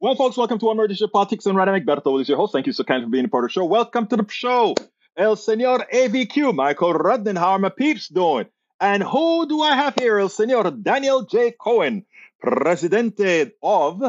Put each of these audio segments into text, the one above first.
Well, folks, welcome to of Politics Done Right. Berto is your host. Thank you so kind for being a part of the show. Welcome to the show. El Senor AVQ, Michael Rudden. How are my peeps doing? And who do I have here? El Senor Daniel J. Cohen, Presidente of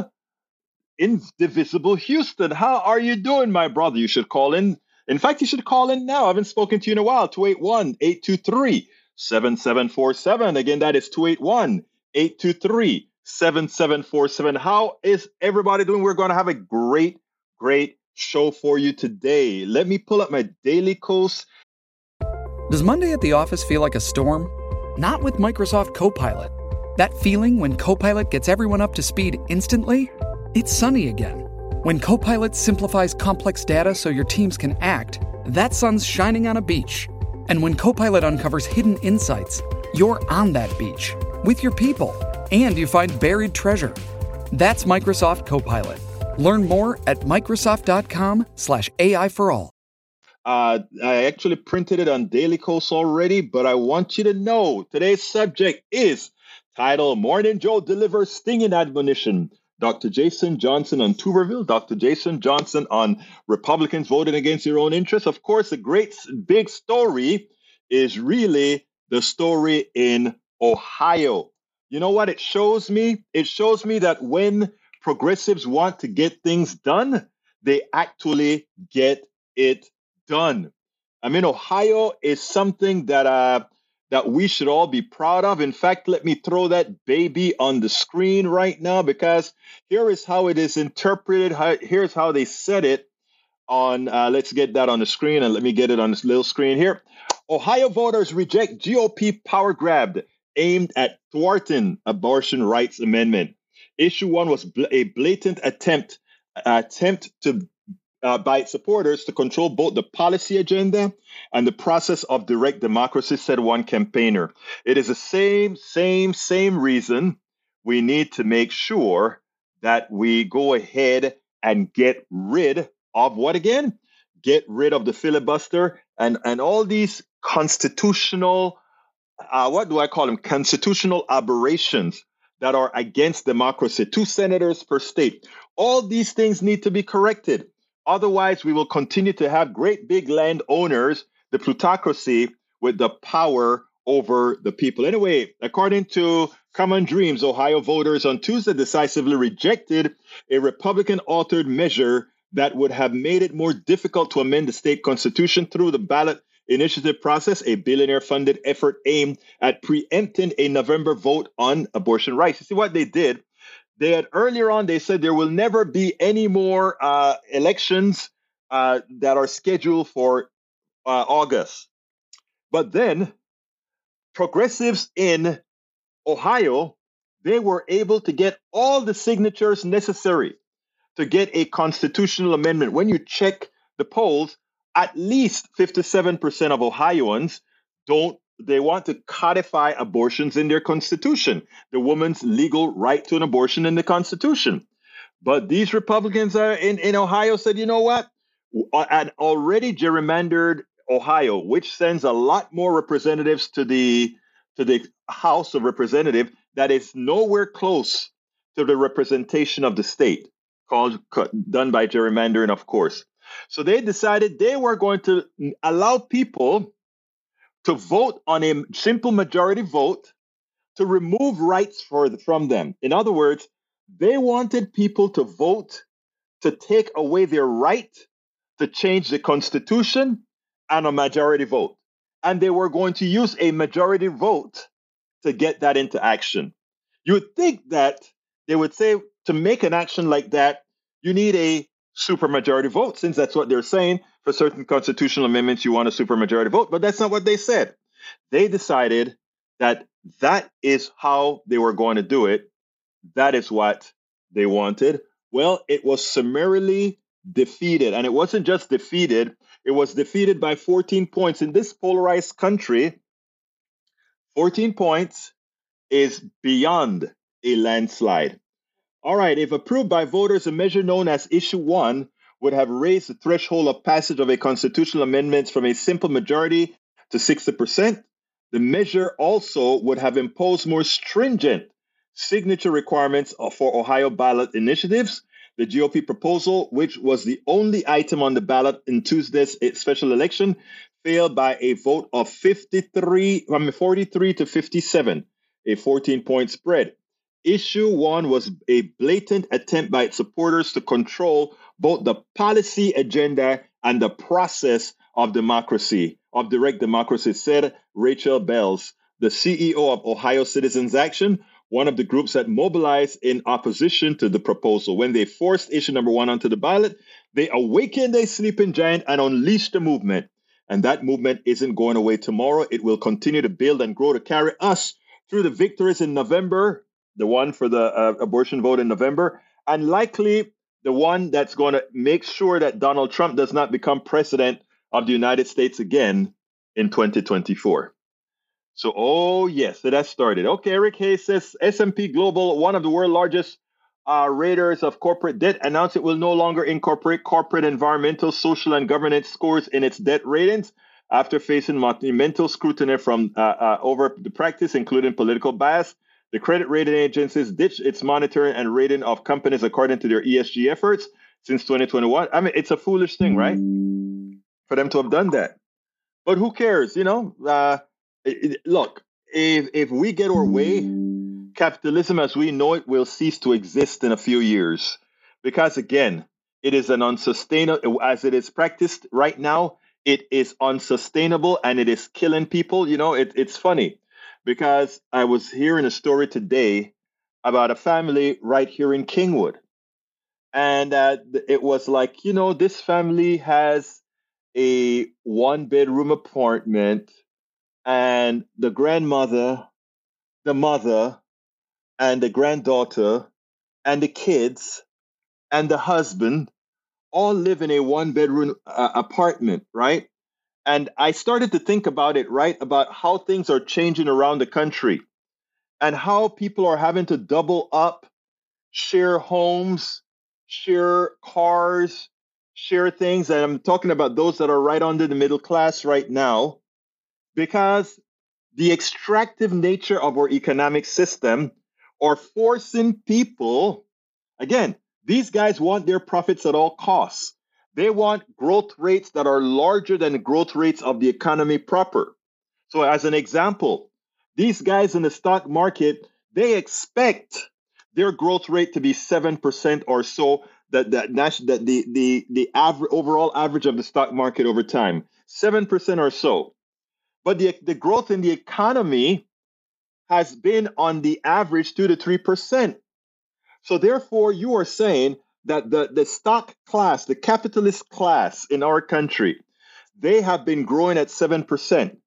Indivisible Houston. How are you doing, my brother? You should call in. In fact, you should call in now. I haven't spoken to you in a while. 281 823 7747. Again, that is 281 823 7747. How is everybody doing? We're going to have a great, great show for you today. Let me pull up my Daily Kos. Does Monday at the office feel like a storm? Not with Microsoft Copilot. That feeling when Copilot gets everyone up to speed instantly? It's sunny again. When Copilot simplifies complex data so your teams can act, that sun's shining on a beach. And when Copilot uncovers hidden insights, you're on that beach with your people and you find buried treasure. That's Microsoft Copilot. Learn more at Microsoft.com slash AI for all. Uh, I actually printed it on Daily Kos already, but I want you to know today's subject is titled Morning Joe Delivers Stinging Admonition. Dr. Jason Johnson on Tuberville, Dr. Jason Johnson on Republicans voting against their own interests. Of course, the great big story is really the story in Ohio. You know what it shows me? It shows me that when progressives want to get things done, they actually get it done. I mean, Ohio is something that uh, that we should all be proud of. In fact, let me throw that baby on the screen right now because here is how it is interpreted. Here's how they said it on. Uh, let's get that on the screen and let me get it on this little screen here. Ohio voters reject GOP power grab aimed at thwarting abortion rights amendment. Issue one was bl- a blatant attempt attempt to uh, by its supporters to control both the policy agenda and the process of direct democracy, said one campaigner. It is the same, same, same reason we need to make sure that we go ahead and get rid of what again? Get rid of the filibuster and, and all these constitutional, uh, what do I call them? Constitutional aberrations that are against democracy. Two senators per state. All these things need to be corrected. Otherwise, we will continue to have great big landowners, the plutocracy, with the power over the people. Anyway, according to Common Dreams, Ohio voters on Tuesday decisively rejected a Republican authored measure that would have made it more difficult to amend the state constitution through the ballot initiative process, a billionaire funded effort aimed at preempting a November vote on abortion rights. You see what they did? They had earlier on, they said there will never be any more uh, elections uh, that are scheduled for uh, August. But then progressives in Ohio, they were able to get all the signatures necessary to get a constitutional amendment. When you check the polls, at least 57% of Ohioans don't they want to codify abortions in their constitution, the woman's legal right to an abortion in the constitution. But these Republicans in, in Ohio said, you know what? Uh, an already gerrymandered Ohio, which sends a lot more representatives to the to the House of Representatives, that is nowhere close to the representation of the state, called done by gerrymandering, of course. So they decided they were going to allow people to vote on a simple majority vote to remove rights for, from them. In other words, they wanted people to vote to take away their right to change the Constitution and a majority vote. And they were going to use a majority vote to get that into action. You would think that they would say to make an action like that, you need a supermajority vote, since that's what they're saying. For certain constitutional amendments, you want a supermajority vote, but that's not what they said. They decided that that is how they were going to do it. That is what they wanted. Well, it was summarily defeated. And it wasn't just defeated, it was defeated by 14 points. In this polarized country, 14 points is beyond a landslide. All right, if approved by voters, a measure known as Issue 1 would have raised the threshold of passage of a constitutional amendment from a simple majority to 60%. The measure also would have imposed more stringent signature requirements for Ohio ballot initiatives. The GOP proposal, which was the only item on the ballot in Tuesday's special election, failed by a vote of 53, I mean 43 to 57, a 14 point spread. Issue one was a blatant attempt by its supporters to control both the policy agenda and the process of democracy, of direct democracy, said Rachel Belz, the CEO of Ohio Citizens Action, one of the groups that mobilized in opposition to the proposal. When they forced issue number one onto the ballot, they awakened a sleeping giant and unleashed a movement. And that movement isn't going away tomorrow. It will continue to build and grow to carry us through the victories in November, the one for the uh, abortion vote in November, and likely the one that's going to make sure that Donald Trump does not become president of the United States again in 2024. So, oh yes, so that started. Okay, Eric Hayes says S&P Global, one of the world's largest uh, raters of corporate debt, announced it will no longer incorporate corporate environmental, social, and governance scores in its debt ratings after facing monumental scrutiny from uh, uh, over the practice, including political bias. The credit rating agencies ditched its monitoring and rating of companies according to their ESG efforts since 2021. I mean, it's a foolish thing, right? For them to have done that. But who cares? You know, uh, it, look, if if we get our way, capitalism as we know it will cease to exist in a few years, because again, it is an unsustainable as it is practiced right now. It is unsustainable and it is killing people. You know, it, it's funny because I was hearing a story today about a family right here in Kingwood, and uh, it was like, you know, this family has a one bedroom apartment and the grandmother, the mother, and the granddaughter, and the kids, and the husband all live in a one bedroom uh, apartment, right? And I started to think about it, right? About how things are changing around the country and how people are having to double up, share homes, share cars, share things. And I'm talking about those that are right under the middle class right now because the extractive nature of our economic system are forcing people, again, these guys want their profits at all costs. They want growth rates that are larger than the growth rates of the economy proper. So, as an example, these guys in the stock market, they expect their growth rate to be 7% or so, that, that, that the, the, the average, overall average of the stock market over time, 7% or so. But the, the growth in the economy has been on the average 2 to 3%. So therefore, you are saying that the, the stock class, the capitalist class in our country, they have been growing at 7%.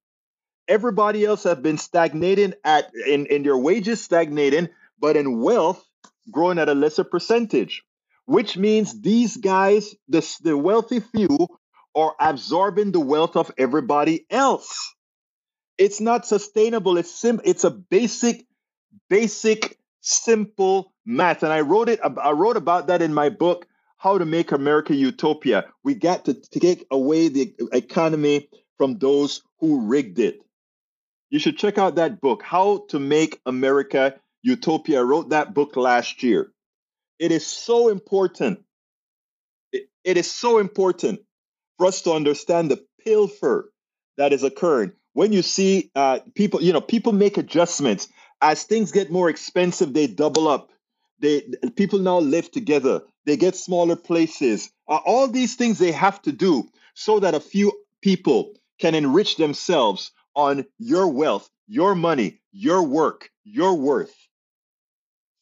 Everybody else have been stagnating at in, in their wages stagnating, but in wealth growing at a lesser percentage, which means these guys, the, the wealthy few, are absorbing the wealth of everybody else. It's not sustainable. It's sim- it's a basic, basic, simple math. And I wrote it. I wrote about that in my book, How to Make America Utopia. We got to take away the economy from those who rigged it. You should check out that book, How to Make America Utopia. I wrote that book last year. It is so important. it, it is so important for us to understand the pilfer that is occurring when you see uh, people, you know, people make adjustments as things get more expensive. They double up. They people now live together. They get smaller places. Uh, all these things they have to do so that a few people can enrich themselves on your wealth, your money, your work, your worth.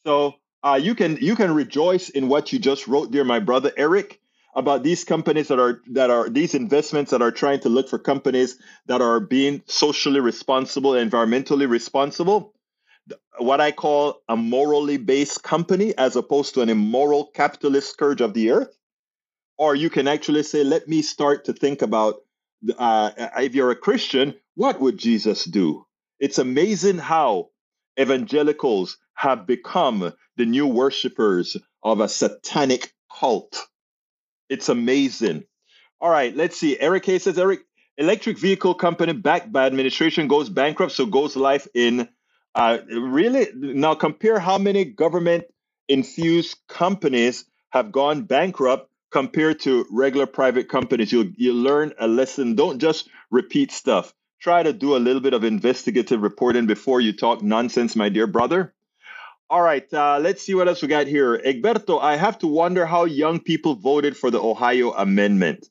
So uh, you can you can rejoice in what you just wrote, dear my brother Eric about these companies that are that are these investments that are trying to look for companies that are being socially responsible, environmentally responsible. What I call a morally based company as opposed to an immoral capitalist scourge of the earth. Or you can actually say, let me start to think about uh, if you're a Christian, what would Jesus do? It's amazing how evangelicals have become the new worshippers of a satanic cult it's amazing. All right, let's see. Eric says Eric, electric vehicle company backed by administration goes bankrupt, so goes life in. Uh, really? Now compare how many government infused companies have gone bankrupt compared to regular private companies. You you learn a lesson. Don't just repeat stuff. Try to do a little bit of investigative reporting before you talk nonsense, my dear brother. All right, uh, let's see what else we got here. Egberto, I have to wonder how young people voted for the Ohio Amendment.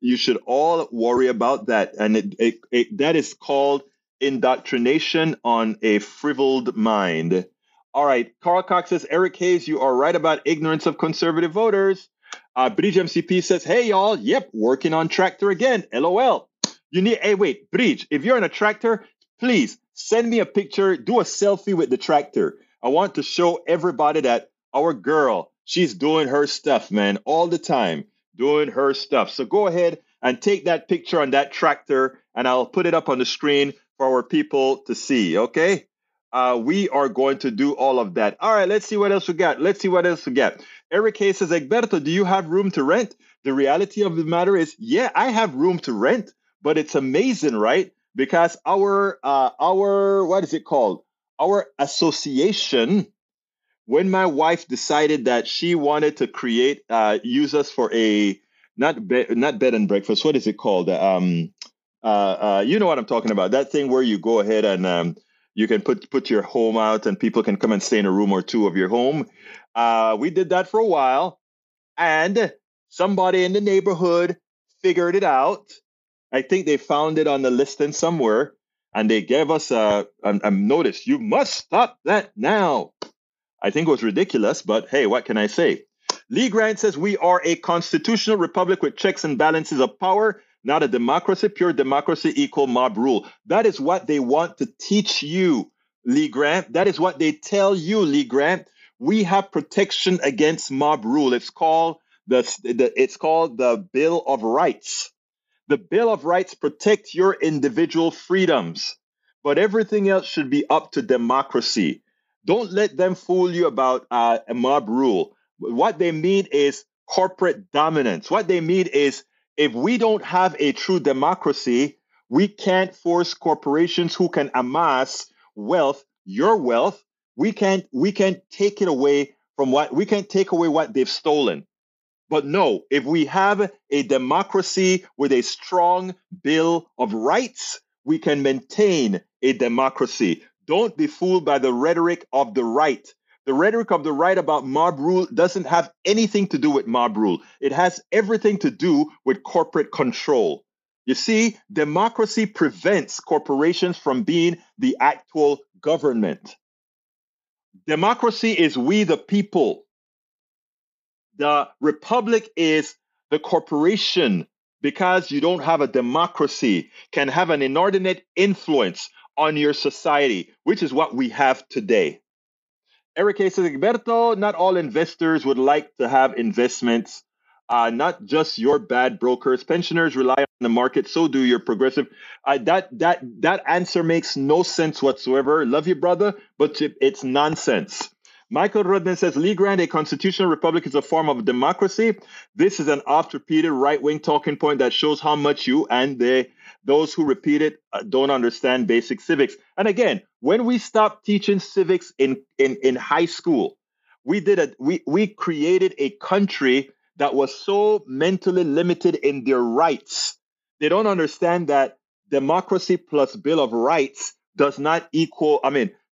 You should all worry about that, and it, it, it, that is called indoctrination on a frivoled mind. All right, Carl Cox says, Eric Hayes, you are right about ignorance of conservative voters. Uh, Bridge MCP says, hey, y'all, yep, working on tractor again. LOL. You need, hey, wait, Bridge, if you're in a tractor, please send me a picture, do a selfie with the tractor. I want to show everybody that our girl, she's doing her stuff, man, all the time, doing her stuff. So go ahead and take that picture on that tractor, and I'll put it up on the screen for our people to see, okay? Uh, we are going to do all of that. All right, let's see what else we got. Let's see what else we got. Eric K says, Egberto, do you have room to rent? The reality of the matter is, yeah, I have room to rent, but it's amazing, right? Because our uh, our what is it called? Our association. When my wife decided that she wanted to create, uh, use us for a not bed, not bed and breakfast. What is it called? Um, uh, uh, you know what I'm talking about? That thing where you go ahead and um, you can put put your home out, and people can come and stay in a room or two of your home. Uh, we did that for a while, and somebody in the neighborhood figured it out. I think they found it on the listing somewhere, and they gave us a, a, a notice. You must stop that now. I think it was ridiculous, but hey, what can I say? Lee Grant says we are a constitutional republic with checks and balances of power, not a democracy. Pure democracy equal mob rule. That is what they want to teach you, Lee Grant. That is what they tell you, Lee Grant we have protection against mob rule. It's called the, the it's called the Bill of Rights. The Bill of Rights protect your individual freedoms, but everything else should be up to democracy. Don't let them fool you about uh, a mob rule. What they mean is corporate dominance. What they mean is if we don't have a true democracy, we can't force corporations who can amass wealth, your wealth, we can't we can't take it away from what we can't take away what they've stolen. But no, if we have a democracy with a strong bill of rights, we can maintain a democracy. Don't be fooled by the rhetoric of the right. The rhetoric of the right about mob rule doesn't have anything to do with mob rule. It has everything to do with corporate control. You see, democracy prevents corporations from being the actual government. Democracy is we the people. The republic is the corporation because you don't have a democracy can have an inordinate influence on your society, which is what we have today. Eric says, Egberto, not all investors would like to have investments uh, not just your bad brokers. Pensioners rely on the market, so do your progressive. Uh, that that that answer makes no sense whatsoever. Love you, brother, but it's nonsense. Michael Rudman says Lee Grant, a constitutional republic is a form of democracy. This is an oft-repeated right-wing talking point that shows how much you and they, those who repeat it uh, don't understand basic civics. And again, when we stopped teaching civics in in, in high school, we did a we we created a country that was so mentally limited in their rights. They don't understand that democracy plus Bill of Rights does not equal, I mean,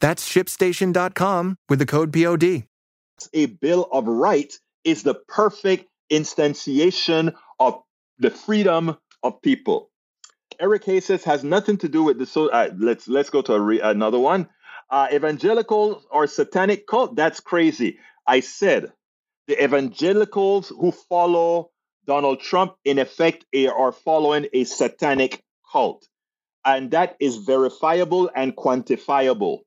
That's shipstation.com with the code POD. A Bill of Rights is the perfect instantiation of the freedom of people. Eric Hayes has nothing to do with the so. Uh, let's let's go to re- another one. Uh, evangelical or satanic cult? That's crazy. I said the evangelicals who follow Donald Trump, in effect, are following a satanic cult. And that is verifiable and quantifiable.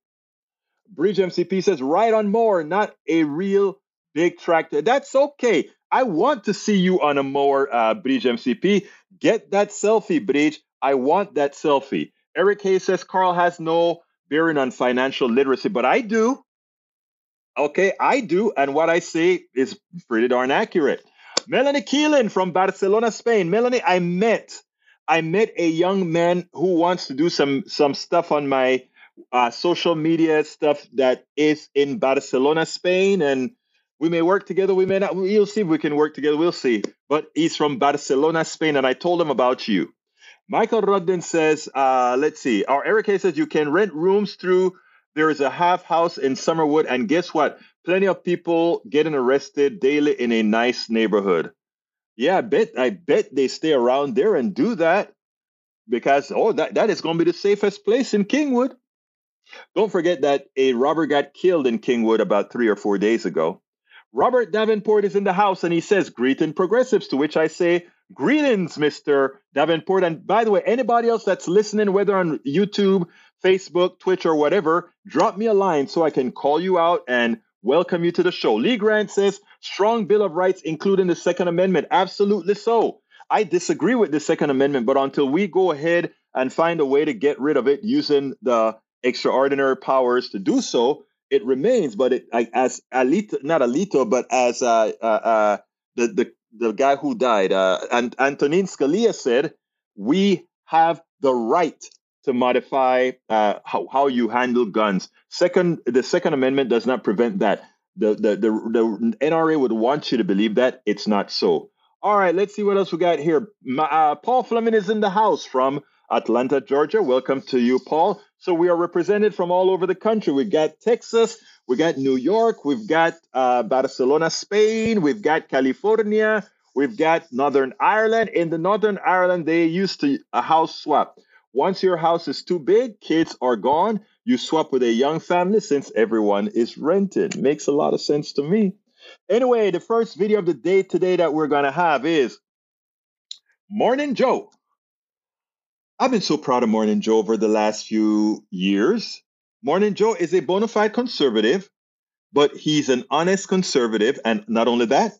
Bridge MCP says, right on more, not a real big tractor. That's okay. I want to see you on a mower, uh, Bridge MCP. Get that selfie, Bridge. I want that selfie. Eric Hayes says Carl has no bearing on financial literacy, but I do. Okay, I do. And what I say is pretty darn accurate. Melanie Keelan from Barcelona, Spain. Melanie, I met I met a young man who wants to do some some stuff on my uh, social media stuff that is in Barcelona, Spain, and we may work together. We may not. You'll see if we can work together. We'll see. But he's from Barcelona, Spain, and I told him about you. Michael Rodden says, uh, let's see. Our Eric says you can rent rooms through. There is a half house in Summerwood, and guess what? Plenty of people getting arrested daily in a nice neighborhood. Yeah, I bet I bet they stay around there and do that because oh that, that is going to be the safest place in Kingwood. Don't forget that a robber got killed in Kingwood about three or four days ago. Robert Davenport is in the house and he says, Greeting progressives, to which I say, Greetings, Mr. Davenport. And by the way, anybody else that's listening, whether on YouTube, Facebook, Twitch, or whatever, drop me a line so I can call you out and welcome you to the show. Lee Grant says, strong Bill of Rights, including the Second Amendment. Absolutely so. I disagree with the Second Amendment, but until we go ahead and find a way to get rid of it using the extraordinary powers to do so, it remains. But it, as Alito, not Alito, but as uh, uh, uh, the, the the guy who died, uh, and Antonin Scalia said, we have the right to modify uh, how, how you handle guns. Second, the Second Amendment does not prevent that. The, the, the, the NRA would want you to believe that. It's not so. All right, let's see what else we got here. Uh, Paul Fleming is in the house from Atlanta, Georgia. Welcome to you, Paul. So we are represented from all over the country. We got Texas, we got New York, we've got uh, Barcelona, Spain, we've got California, we've got Northern Ireland. In the Northern Ireland, they used to a house swap. Once your house is too big, kids are gone, you swap with a young family since everyone is rented. Makes a lot of sense to me. Anyway, the first video of the day today that we're going to have is Morning Joe. I've been so proud of Morning Joe over the last few years. Morning Joe is a bona fide conservative, but he's an honest conservative. And not only that,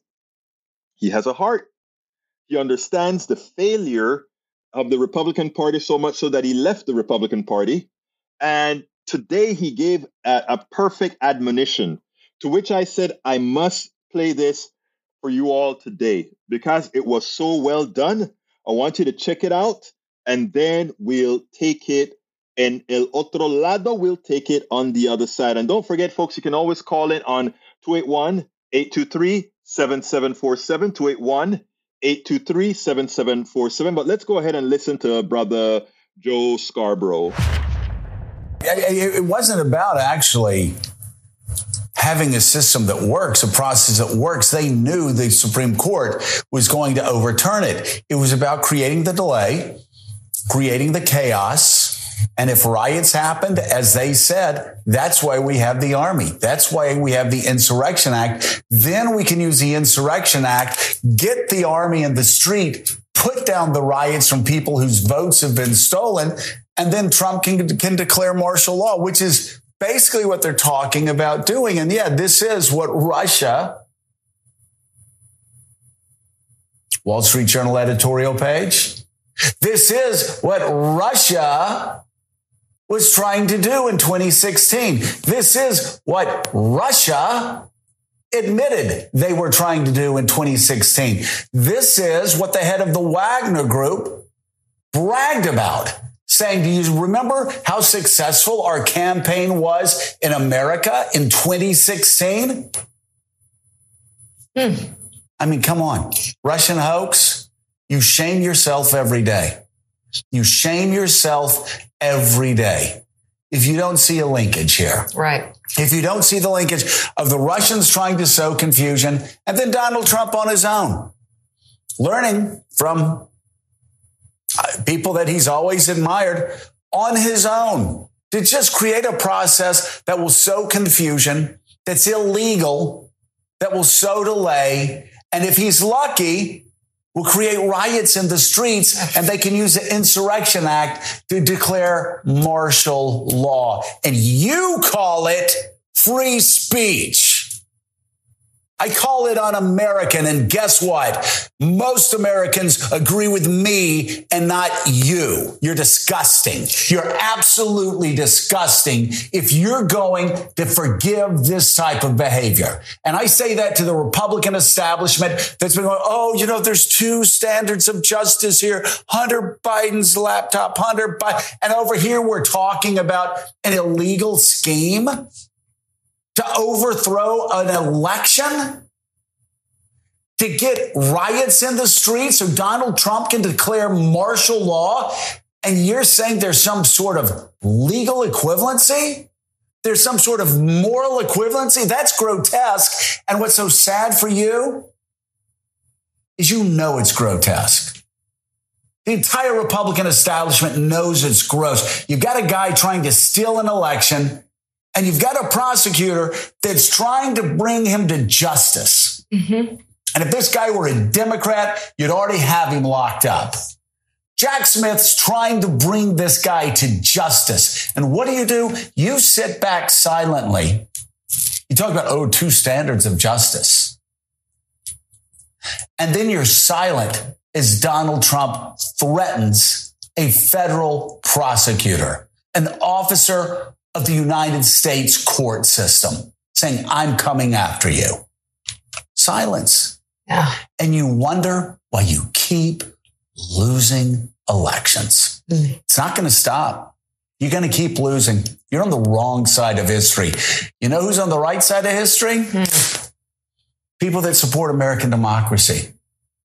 he has a heart. He understands the failure of the Republican Party so much so that he left the Republican Party. And today he gave a, a, perfect admonition, to which I said, I must play this for you all today because it was so well done. I want you to check it out, and then we'll take it. And El Otro Lado will take it on the other side. And don't forget, folks, you can always call in on 281 823 7747. 281 823 7747. But let's go ahead and listen to Brother Joe Scarborough. It wasn't about actually having a system that works, a process that works. They knew the Supreme Court was going to overturn it. It was about creating the delay, creating the chaos. And if riots happened, as they said, that's why we have the army. That's why we have the Insurrection Act. Then we can use the Insurrection Act, get the army in the street, put down the riots from people whose votes have been stolen. And then Trump can, can declare martial law, which is basically what they're talking about doing. And yeah, this is what Russia, Wall Street Journal editorial page, this is what Russia was trying to do in 2016. This is what Russia admitted they were trying to do in 2016. This is what the head of the Wagner group bragged about saying, Do you remember how successful our campaign was in America in 2016? Hmm. I mean, come on. Russian hoax, you shame yourself every day. You shame yourself every day if you don't see a linkage here. Right. If you don't see the linkage of the Russians trying to sow confusion and then Donald Trump on his own, learning from uh, people that he's always admired on his own to just create a process that will sow confusion, that's illegal, that will sow delay. And if he's lucky, will create riots in the streets and they can use the Insurrection Act to declare martial law. And you call it free speech. I call it un American. And guess what? Most Americans agree with me and not you. You're disgusting. You're absolutely disgusting if you're going to forgive this type of behavior. And I say that to the Republican establishment that's been going, oh, you know, there's two standards of justice here Hunter Biden's laptop, Hunter Biden. And over here, we're talking about an illegal scheme to overthrow an election? To get riots in the streets so Donald Trump can declare martial law? And you're saying there's some sort of legal equivalency? There's some sort of moral equivalency? That's grotesque. And what's so sad for you is you know it's grotesque. The entire Republican establishment knows it's gross. You've got a guy trying to steal an election and you've got a prosecutor that's trying to bring him to justice. Mm-hmm. And if this guy were a Democrat, you'd already have him locked up. Jack Smith's trying to bring this guy to justice. And what do you do? You sit back silently. You talk about, oh, two standards of justice. And then you're silent as Donald Trump threatens a federal prosecutor, an officer of the United States court system saying, I'm coming after you. Silence. Yeah. And you wonder why you keep losing elections. Mm. It's not going to stop. You're going to keep losing. You're on the wrong side of history. You know who's on the right side of history? Mm. People that support American democracy.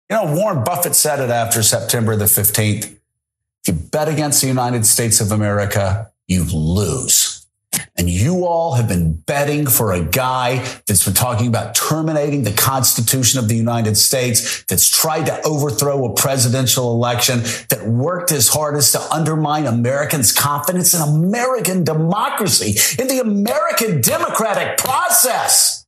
You know, Warren Buffett said it after September the 15th. If you bet against the United States of America, you lose. And you all have been betting for a guy that's been talking about terminating the Constitution of the United States, that's tried to overthrow a presidential election, that worked his hardest to undermine Americans' confidence in American democracy, in the American democratic process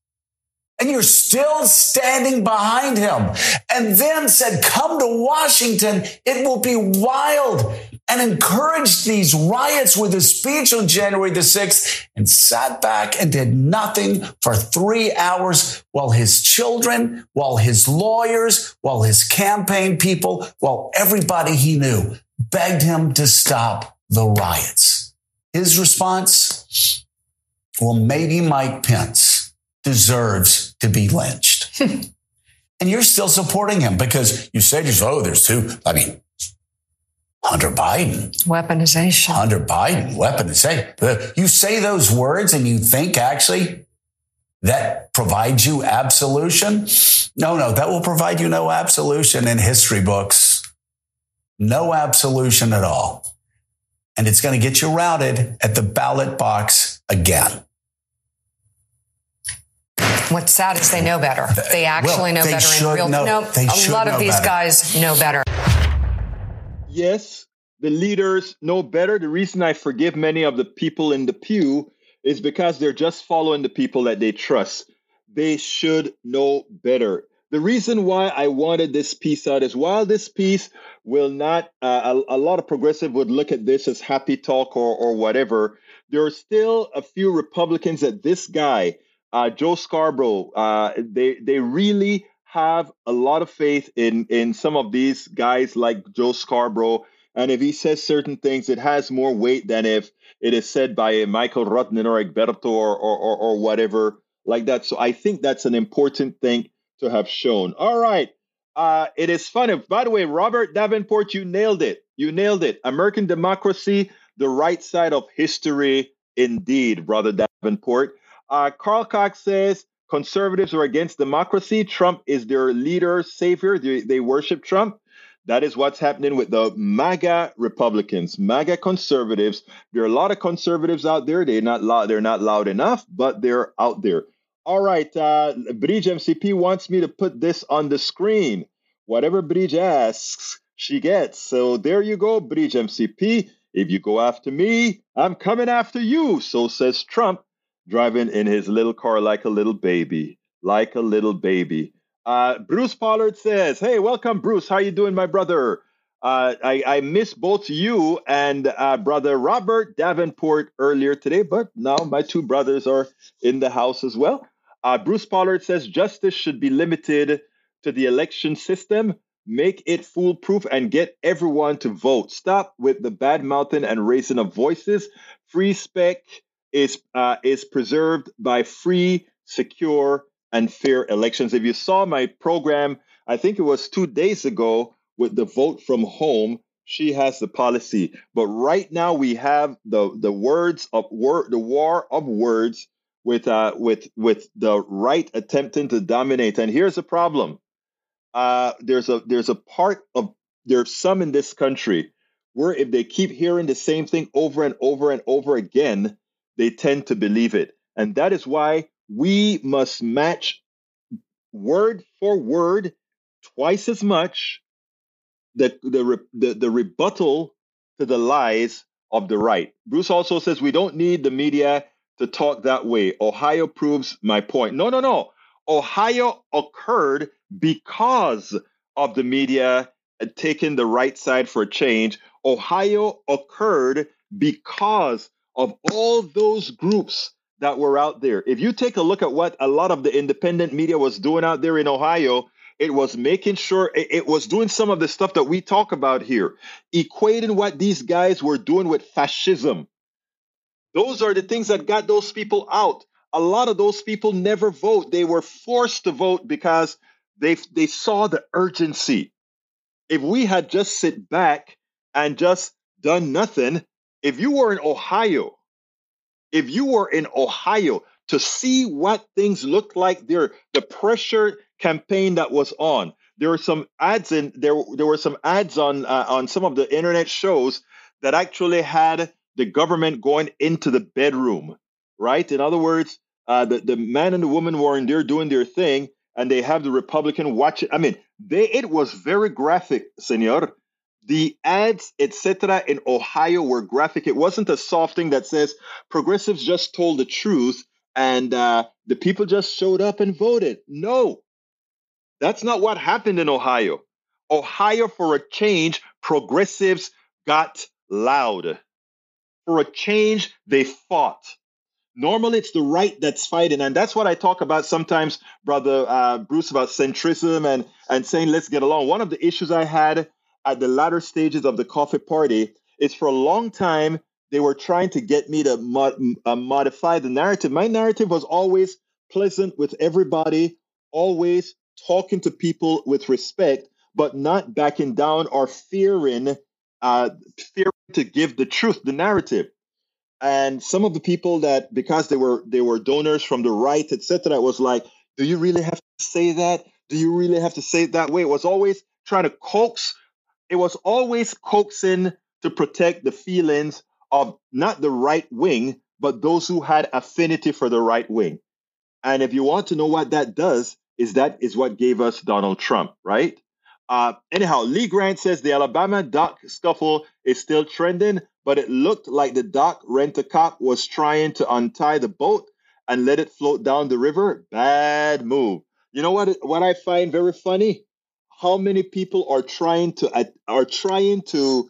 and you're still standing behind him. And then said, come to Washington. It will be wild and encouraged these riots with a speech on January the 6th and sat back and did nothing for three hours while his children, while his lawyers, while his campaign people, while everybody he knew begged him to stop the riots. His response? Well, maybe Mike Pence deserves to be lynched. and you're still supporting him because you said, oh, there's two. I mean, Hunter Biden. Weaponization. Hunter Biden, weaponization. You say those words and you think actually that provides you absolution? No, no, that will provide you no absolution in history books. No absolution at all. And it's going to get you routed at the ballot box again. What's sad is they know better. They actually well, know they better in real time. No, a lot of these better. guys know better yes, the leaders know better. The reason I forgive many of the people in the pew is because they're just following the people that they trust. They should know better. The reason why I wanted this piece out is while this piece will not, uh, a, a, lot of progressive would look at this as happy talk or, or whatever, there are still a few Republicans that this guy, uh, Joe Scarborough, uh, they, they really have a lot of faith in in some of these guys like Joe Scarborough. And if he says certain things, it has more weight than if it is said by a Michael Rudnin or Egberto or, or, or, or whatever like that. So I think that's an important thing to have shown. All right. Uh, it is funny. By the way, Robert Davenport, you nailed it. You nailed it. American democracy, the right side of history, indeed, brother Davenport. Uh, Carl Cox says Conservatives are against democracy. Trump is their leader, savior. They, they worship Trump. That is what's happening with the MAGA Republicans, MAGA conservatives. There are a lot of conservatives out there. They're not loud. They're not loud enough, but they're out there. All right, uh, Bridge MCP wants me to put this on the screen. Whatever Bridge asks, she gets. So there you go, Bridge MCP. If you go after me, I'm coming after you. So says Trump driving in his little car like a little baby, like a little baby. Uh, Bruce Pollard says, "Hey, welcome, Bruce. How you doing, my brother? Uh, I, I missed both you and uh, brother Robert Davenport earlier today, but now my two brothers are in the house as well. Uh, Bruce Pollard says justice should be limited to the election system. Make it foolproof and get everyone to vote. Stop with the bad mouthing and raising of voices. Free spec is uh, is preserved by free, secure, and fair elections. If you saw my program, I think it was two days ago with the vote from home. She has the policy, but right now we have the the words of word the war of words with uh with with the right attempting to dominate. And here's the problem: uh, there's a there's a part of there's some in this country where if they keep hearing the same thing over and over and over again, they tend to believe it. And that is why we must match word for word twice as much the, the, the, the rebuttal to the lies of the right. Bruce also says we don't need the media to talk that way. Ohio proves my point. No, no, no. Ohio occurred because of the media uh, taking the right side for change. Ohio occurred because of all those groups that were out there. If you take a look at what a lot of the independent media was doing out there in Ohio, it was making sure it was doing some of the stuff that we talk about here, equating what these guys were doing with fascism. Those are the things that got those people out. A lot of those people never vote. They were forced to vote because they they saw the urgency. If we had just sit back and just done nothing, if you were in Ohio, if you were in Ohio to see what things looked like there, the pressure campaign that was on, there were some ads in there. There were some ads on uh, on some of the internet shows that actually had the government going into the bedroom, right? In other words, uh, the the man and the woman were in there doing their thing, and they have the Republican watching. I mean, they it was very graphic, senor. The ads, etc., in Ohio were graphic. It wasn't a soft thing that says progressives just told the truth and uh, the people just showed up and voted. No, that's not what happened in Ohio. Ohio, for a change, progressives got loud. For a change, they fought. Normally, it's the right that's fighting, and that's what I talk about sometimes, brother uh, Bruce, about centrism and and saying let's get along. One of the issues I had at the latter stages of the coffee party is for a long time they were trying to get me to mod, uh, modify the narrative. My narrative was always pleasant with everybody, always talking to people with respect, but not backing down or fearing, uh, fearing to give the truth, the narrative. And some of the people that, because they were they were donors from the right, etc., was like, "Do you really have to say that? Do you really have to say it that way?" It was always trying to coax it was always coaxing to protect the feelings of not the right wing, but those who had affinity for the right wing. And if you want to know what that does, is that is what gave us Donald Trump, right? Uh, anyhow, Lee Grant says the Alabama dock scuffle is still trending, but it looked like the dock rent a cop was trying to untie the boat and let it float down the river. Bad move. You know what? What I find very funny how many people are trying to are trying to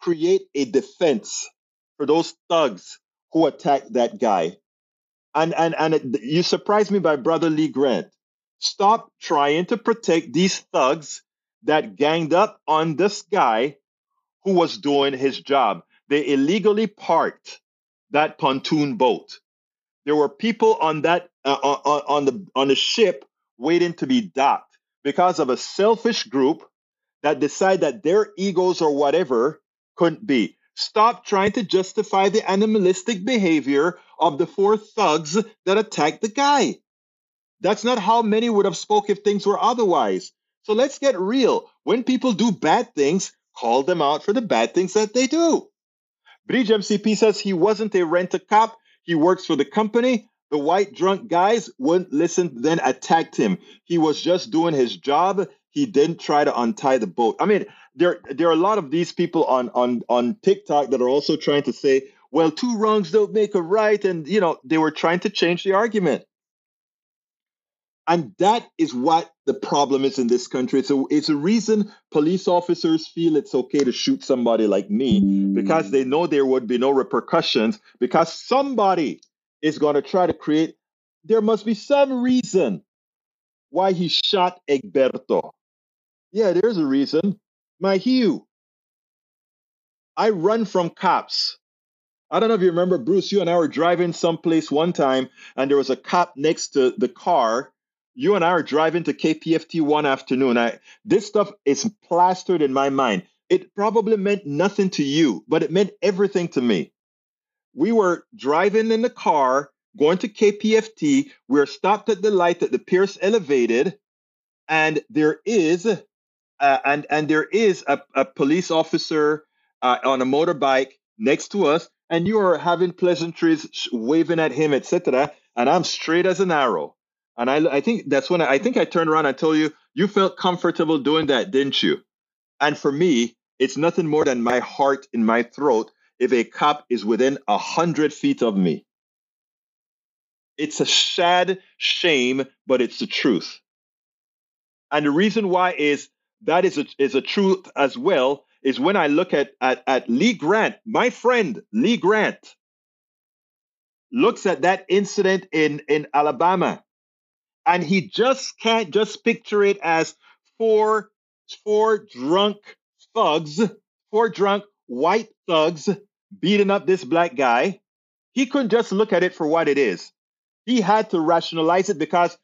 create a defense for those thugs who attacked that guy. And and and you surprised me by brother Lee Grant. Stop trying to protect these thugs that ganged up on this guy who was doing his job. They illegally parked that pontoon boat. There were people on that uh, on, on the on the ship waiting to be docked because of a selfish group that decide that their egos or whatever couldn't be. Stop trying to justify the animalistic behavior of the four thugs that attacked the guy. That's not how many would have spoke if things were otherwise. So let's get real. When people do bad things, call them out for the bad things that they do. Bridge MCP says he wasn't a rent a cop. He works for the company. The white drunk guys wouldn't listen, then attacked him. He was just doing his job. He didn't try to untie the boat. I mean, there there are a lot of these people on on on TikTok that are also trying to say, well, two wrongs don't make a right, and you know they were trying to change the argument. And that is what the problem is in this country. So it's a reason police officers feel it's okay to shoot somebody like me because they know there would be no repercussions because somebody is going to try to create there must be some reason why he shot Egberto. Yeah, there's a reason. My Hugh, I run from cops. I don't know if you remember, Bruce, you and I were driving someplace one time, and there was a cop next to the car. You and I are driving to KPFT one afternoon. I, this stuff is plastered in my mind. It probably meant nothing to you, but it meant everything to me. We were driving in the car, going to KPFT. We are stopped at the light at the Pierce Elevated, and there is, uh, and and there is a, a police officer uh, on a motorbike next to us, and you are having pleasantries, waving at him, etc. And I'm straight as an arrow. And I, I think that's when I, I think I turned around and told you, you felt comfortable doing that, didn't you? And for me, it's nothing more than my heart in my throat if a cop is within a hundred feet of me. It's a sad shame, but it's the truth. And the reason why is that is a, is a truth as well is when I look at, at, at Lee Grant, my friend Lee Grant, looks at that incident in, in Alabama, and he just can't just picture it as four, four drunk thugs, four drunk white thugs beating up this black guy. He couldn't just look at it for what it is. He had to rationalize it because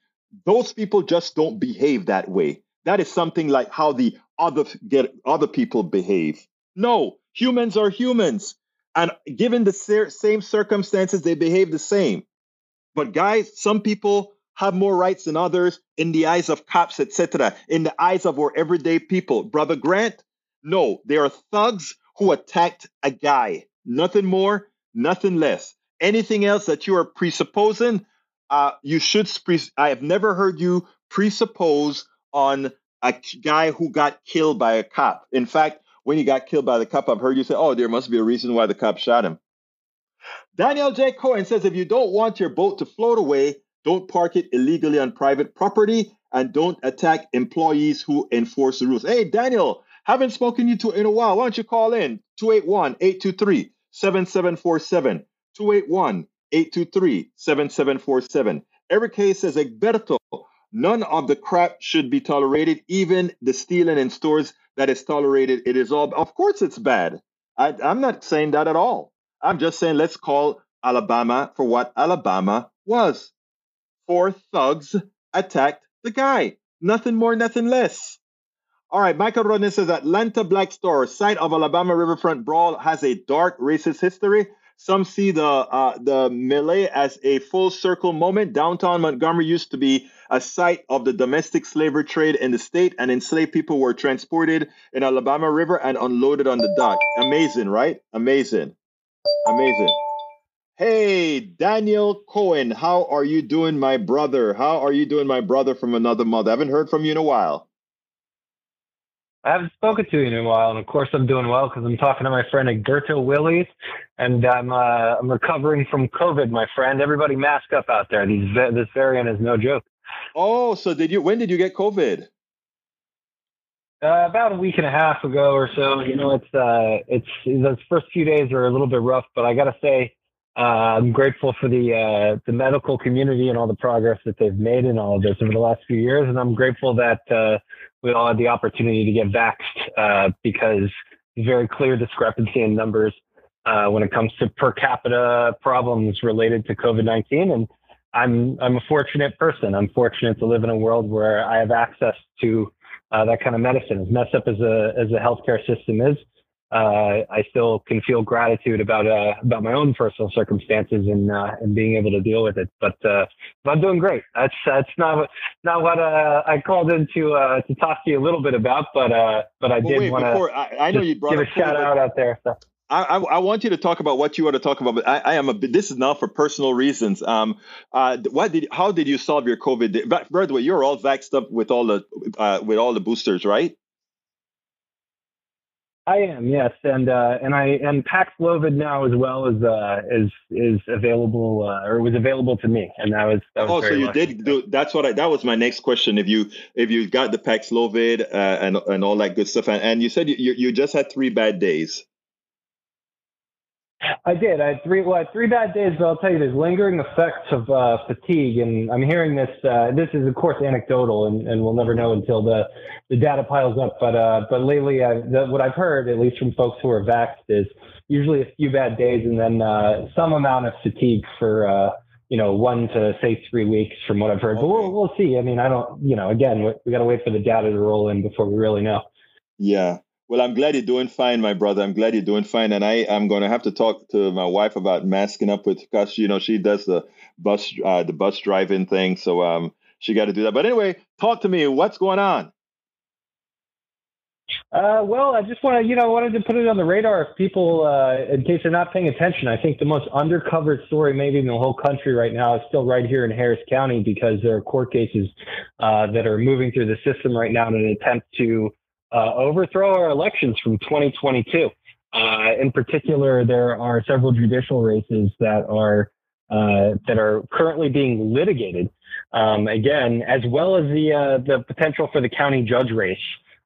those people just don't behave that way. That is something like how the other get other people behave. No, humans are humans, and given the same circumstances, they behave the same. But guys, some people have more rights than others in the eyes of cops, etc. In the eyes of our everyday people, brother Grant. No, they are thugs who attacked a guy. Nothing more, nothing less. Anything else that you are presupposing, uh, you should. Pre- I have never heard you presuppose on a guy who got killed by a cop. In fact, when he got killed by the cop, I've heard you say, oh, there must be a reason why the cop shot him. Daniel J. Cohen says if you don't want your boat to float away, don't park it illegally on private property and don't attack employees who enforce the rules. Hey, Daniel, haven't spoken to you in a while. Why don't you call in 281 823 7747? 281 823 7747. Every case says Egberto None of the crap should be tolerated, even the stealing in stores that is tolerated. It is all, of course, it's bad. I, I'm not saying that at all. I'm just saying let's call Alabama for what Alabama was. Four thugs attacked the guy. Nothing more, nothing less. All right, Michael Rodney says Atlanta Black Star, site of Alabama Riverfront Brawl, has a dark racist history. Some see the uh, the melee as a full circle moment. Downtown Montgomery used to be a site of the domestic slavery trade in the state, and enslaved people were transported in Alabama River and unloaded on the dock. Amazing, right? Amazing, amazing. Hey, Daniel Cohen, how are you doing, my brother? How are you doing, my brother from another mother? I haven't heard from you in a while. I haven't spoken to you in a while, and of course I'm doing well because I'm talking to my friend Egberto Willies, and I'm uh, I'm recovering from COVID, my friend. Everybody mask up out there. These this variant is no joke. Oh, so did you? When did you get COVID? Uh, about a week and a half ago or so. You know, it's uh, it's those first few days are a little bit rough, but I got to say, uh, I'm grateful for the uh, the medical community and all the progress that they've made in all of this over the last few years, and I'm grateful that uh, we all had the opportunity to get vaxxed uh, because very clear discrepancy in numbers uh, when it comes to per capita problems related to COVID-19. And I'm I'm a fortunate person. I'm fortunate to live in a world where I have access to uh, that kind of medicine. As messed up as a as a healthcare system is, uh, I still can feel gratitude about uh, about my own personal circumstances and uh, and being able to deal with it. But uh, I'm doing great. That's that's not not what uh, I called in to uh, to talk to you a little bit about, but uh, but I did want to. I, I know you brought give a shout out out there. So. I, I, I, want you to talk about what you want to talk about, but I, I am a. This is now for personal reasons. Um, uh, what did? How did you solve your COVID? By the way, you're all vaxxed up with all the uh, with all the boosters, right? I am, yes, and uh, and I and Paxlovid now as well as uh, is is available uh, or was available to me, and that was. That was oh, so you did do. That's what I. That was my next question. If you if you got the Paxlovid uh, and and all that good stuff, and, and you said you you just had three bad days. I did. I had three well, I had three bad days, but I'll tell you, there's lingering effects of uh, fatigue, and I'm hearing this. Uh, this is of course anecdotal, and, and we'll never know until the, the data piles up. But uh, but lately, I, the, what I've heard, at least from folks who are vaxxed, is usually a few bad days, and then uh, some amount of fatigue for uh, you know one to say three weeks, from what I've heard. Okay. But we'll we'll see. I mean, I don't. You know, again, we, we got to wait for the data to roll in before we really know. Yeah, well, I'm glad you're doing fine, my brother. I'm glad you're doing fine, and I I'm going to have to talk to my wife about masking up with because you know she does the bus uh, the bus driving thing, so um she got to do that. But anyway, talk to me. What's going on? Uh, well, I just want to, you know, wanted to put it on the radar if people, uh, in case they're not paying attention. I think the most undercovered story, maybe in the whole country right now, is still right here in Harris County because there are court cases uh, that are moving through the system right now in an attempt to uh, overthrow our elections from 2022. Uh, in particular, there are several judicial races that are uh, that are currently being litigated. Um, again, as well as the uh, the potential for the county judge race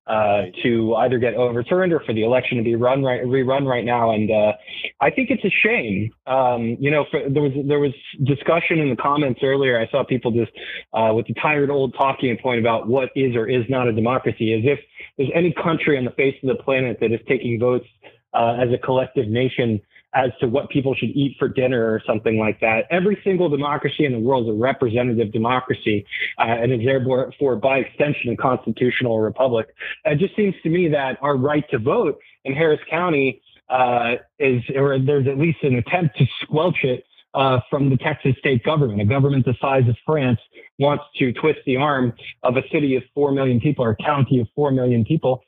uh, to either get overturned or for the election to be run right rerun right now. And uh, I think it's a shame. Um, you know, for, there was there was discussion in the comments earlier. I saw people just uh, with the tired old talking point about what is or is not a democracy, as if there's any country on the face of the planet that is taking votes uh, as a collective nation as to what people should eat for dinner or something like that. Every single democracy in the world is a representative democracy uh, and is therefore, by extension, a constitutional republic. It just seems to me that our right to vote in Harris County uh, is, or there's at least an attempt to squelch it uh, from the Texas state government. A government the size of France wants to twist the arm of a city of 4 million people or a county of 4 million people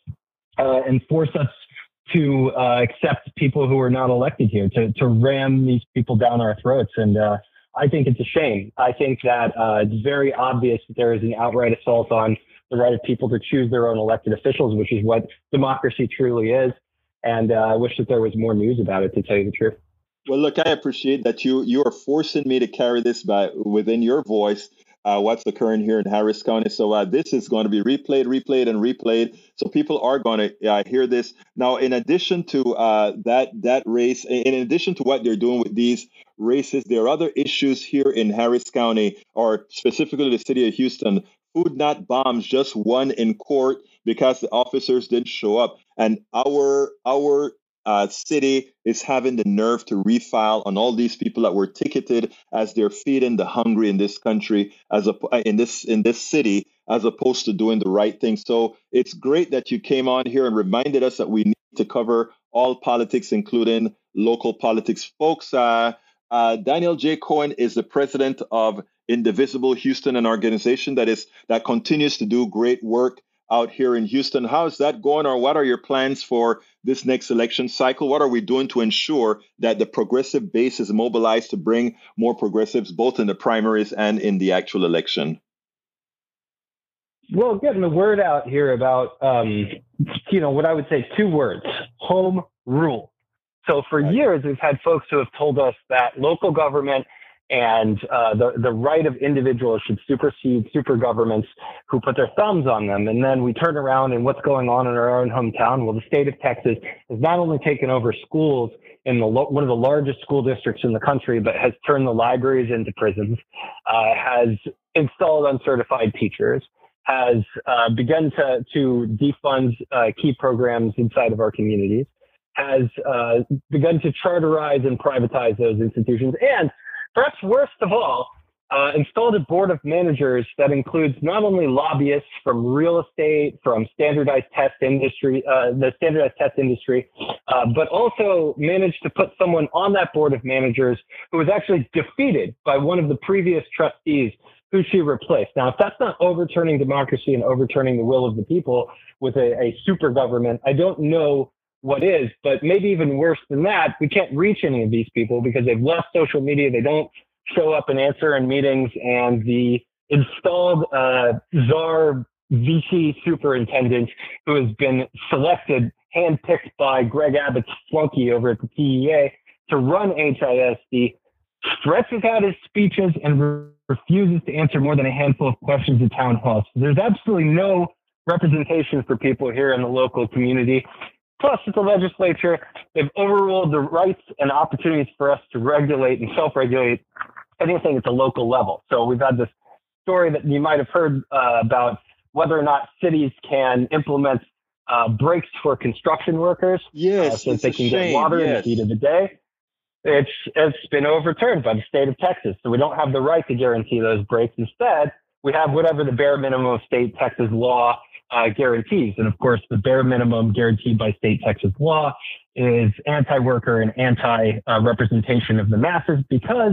uh, and force us to uh, accept people who are not elected here, to, to ram these people down our throats. And uh, I think it's a shame. I think that uh, it's very obvious that there is an outright assault on the right of people to choose their own elected officials, which is what democracy truly is. And uh, I wish that there was more news about it, to tell you the truth. Well, look, I appreciate that you you are forcing me to carry this by within your voice uh, what's occurring here in Harris County. So uh, this is going to be replayed, replayed, and replayed. So people are going to uh, hear this now. In addition to uh, that that race, in addition to what they're doing with these races, there are other issues here in Harris County, or specifically the city of Houston. Food not bombs just won in court because the officers didn't show up, and our our uh, city is having the nerve to refile on all these people that were ticketed as they're feeding the hungry in this country, as a, uh, in this in this city, as opposed to doing the right thing. So it's great that you came on here and reminded us that we need to cover all politics, including local politics, folks. Uh, uh, Daniel J. Cohen is the president of Indivisible Houston, an organization that is that continues to do great work out here in Houston. How's that going, or what are your plans for this next election cycle? What are we doing to ensure that the progressive base is mobilized to bring more progressives both in the primaries and in the actual election? Well, getting the word out here about, um, you know, what I would say two words home rule. So for years, we've had folks who have told us that local government and uh, the the right of individuals should supersede super governments who put their thumbs on them. And then we turn around and what's going on in our own hometown? Well, the state of Texas has not only taken over schools in the one of the largest school districts in the country, but has turned the libraries into prisons, uh, has installed uncertified teachers. Has uh, begun to to defund uh, key programs inside of our communities, has uh, begun to charterize and privatize those institutions, and Perhaps worst of all, uh, installed a board of managers that includes not only lobbyists from real estate, from standardized test industry, uh, the standardized test industry, uh, but also managed to put someone on that board of managers who was actually defeated by one of the previous trustees who she replaced. Now, if that's not overturning democracy and overturning the will of the people with a, a super government, I don't know what is. But maybe even worse than that, we can't reach any of these people because they've left social media. They don't show up and answer in meetings. And the installed uh, czar VC superintendent who has been selected, handpicked by Greg Abbott's flunky over at the TEA to run HISD, stretches out his speeches and re- refuses to answer more than a handful of questions at town halls. So there's absolutely no representation for people here in the local community. Plus, at the legislature, they've overruled the rights and opportunities for us to regulate and self-regulate anything at the local level. So we've had this story that you might have heard uh, about whether or not cities can implement uh, breaks for construction workers. Yes, uh, so that they can get water yes. in the heat of the day. It's it's been overturned by the state of Texas, so we don't have the right to guarantee those breaks. Instead, we have whatever the bare minimum of state Texas law uh, guarantees. And of course, the bare minimum guaranteed by state Texas law is anti-worker and anti-representation of the masses because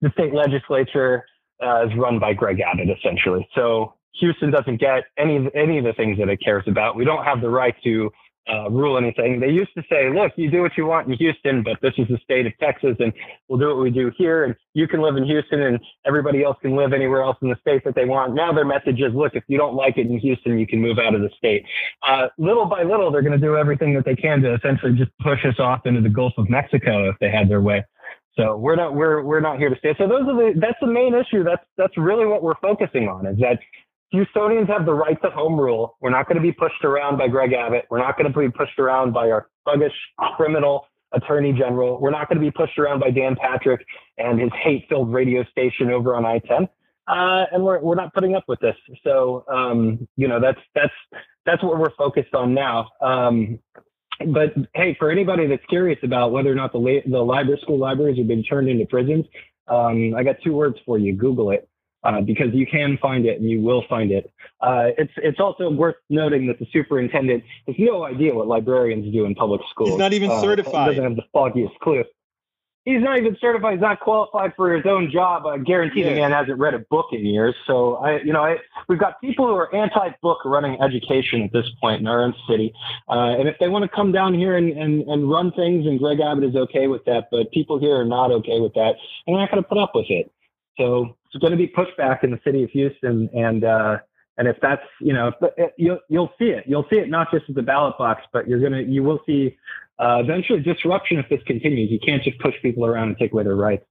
the state legislature uh, is run by Greg Abbott, essentially. So Houston doesn't get any any of the things that it cares about. We don't have the right to uh, rule anything. They used to say, look, you do what you want in Houston, but this is the state of Texas and we'll do what we do here. And you can live in Houston and everybody else can live anywhere else in the state that they want. Now their message is, look, if you don't like it in Houston, you can move out of the state. Uh, little by little, they're going to do everything that they can to essentially just push us off into the Gulf of Mexico if they had their way. So we're not we're we're not here to stay. So those are the that's the main issue. That's that's really what we're focusing on is that Houstonians have the right to home rule. We're not going to be pushed around by Greg Abbott. We're not going to be pushed around by our thuggish criminal attorney general. We're not going to be pushed around by Dan Patrick and his hate-filled radio station over on I-10. Uh, and we're we're not putting up with this. So um, you know that's that's that's what we're focused on now. Um, but hey, for anybody that's curious about whether or not the la- the library school libraries have been turned into prisons, um, I got two words for you. Google it uh, because you can find it and you will find it. Uh, it's it's also worth noting that the superintendent has no idea what librarians do in public schools. He's not even uh, certified. Doesn't have the foggiest clue. He's not even certified. He's not qualified for his own job. I guarantee the man hasn't read a book in years. So I, you know, I, we've got people who are anti-book running education at this point in our own city. Uh, and if they want to come down here and, and, and run things, and Greg Abbott is okay with that, but people here are not okay with that, and they're not going to put up with it. So it's going to be pushback in the city of Houston, and uh, and if that's you know it, you'll you'll see it. You'll see it not just at the ballot box, but you're gonna you will see uh, eventually disruption if this continues. You can't just push people around and take away their rights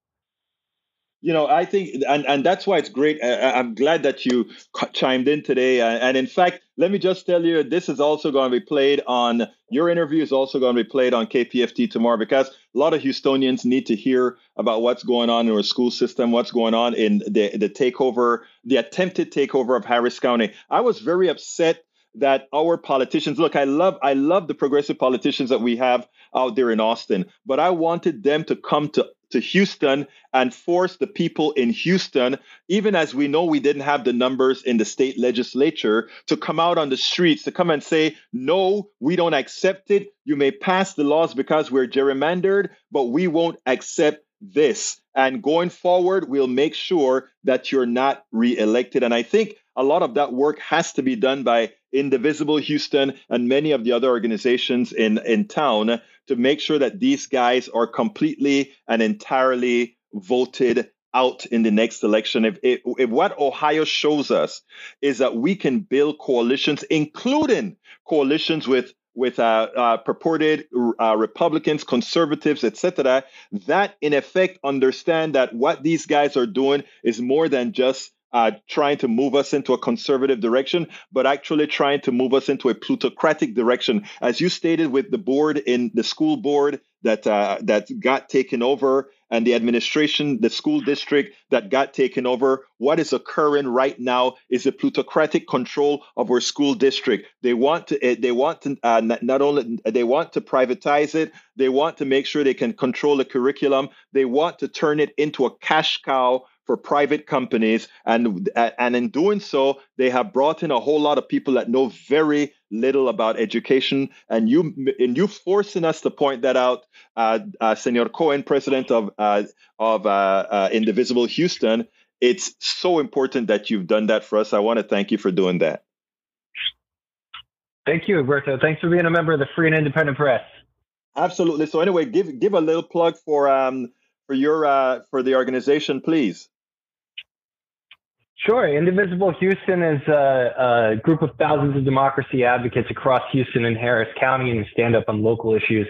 you know i think and, and that's why it's great. I, am glad that you chimed in today. Uh, and in fact let me just tell you this is also going to be played on your interview is also going to be played on kpft tomorrow because a lot of houstonians need to hear about what's going on in our school system what's going on in the, the takeover the attempted takeover of harris county. I was very upset that our politicians look i love i love the progressive politicians that we have out there in austin but i wanted them to come to to Houston and force the people in Houston, even as we know we didn't have the numbers in the state legislature, to come out on the streets to come and say, no, we don't accept it. You may pass the laws because we're gerrymandered, but we won't accept this. And going forward, we'll make sure that you're not reelected. And I think a lot of that work has to be done by Indivisible Houston and many of the other organizations in, in town to make sure that these guys are completely and entirely voted out in the next election. If, if, if, what Ohio shows us is that we can build coalitions, including coalitions with with uh, uh, purported uh, Republicans, conservatives, etc., that in effect understand that what these guys are doing is more than just uh, trying to move us into a conservative direction, but actually trying to move us into a plutocratic direction. As you stated with the board in the school board that uh, that got taken over and the administration, the school district that got taken over, what is occurring right now is a plutocratic control of our school district. They want to eh, they want to uh, not only they want to privatize it, they want to make sure they can control the curriculum. They want to turn it into a cash cow for private companies. And, and in doing so, they have brought in a whole lot of people that know very little about education. And you, and you forcing us to point that out, uh, uh, Senor Cohen, president of, uh, of uh, uh, Indivisible Houston. It's so important that you've done that for us. I want to thank you for doing that. Thank you, Alberto. Thanks for being a member of the Free and Independent Press. Absolutely. So anyway, give give a little plug for um for your uh for the organization, please. Sure. Indivisible Houston is a, a, group of thousands of democracy advocates across Houston and Harris County and stand up on local issues,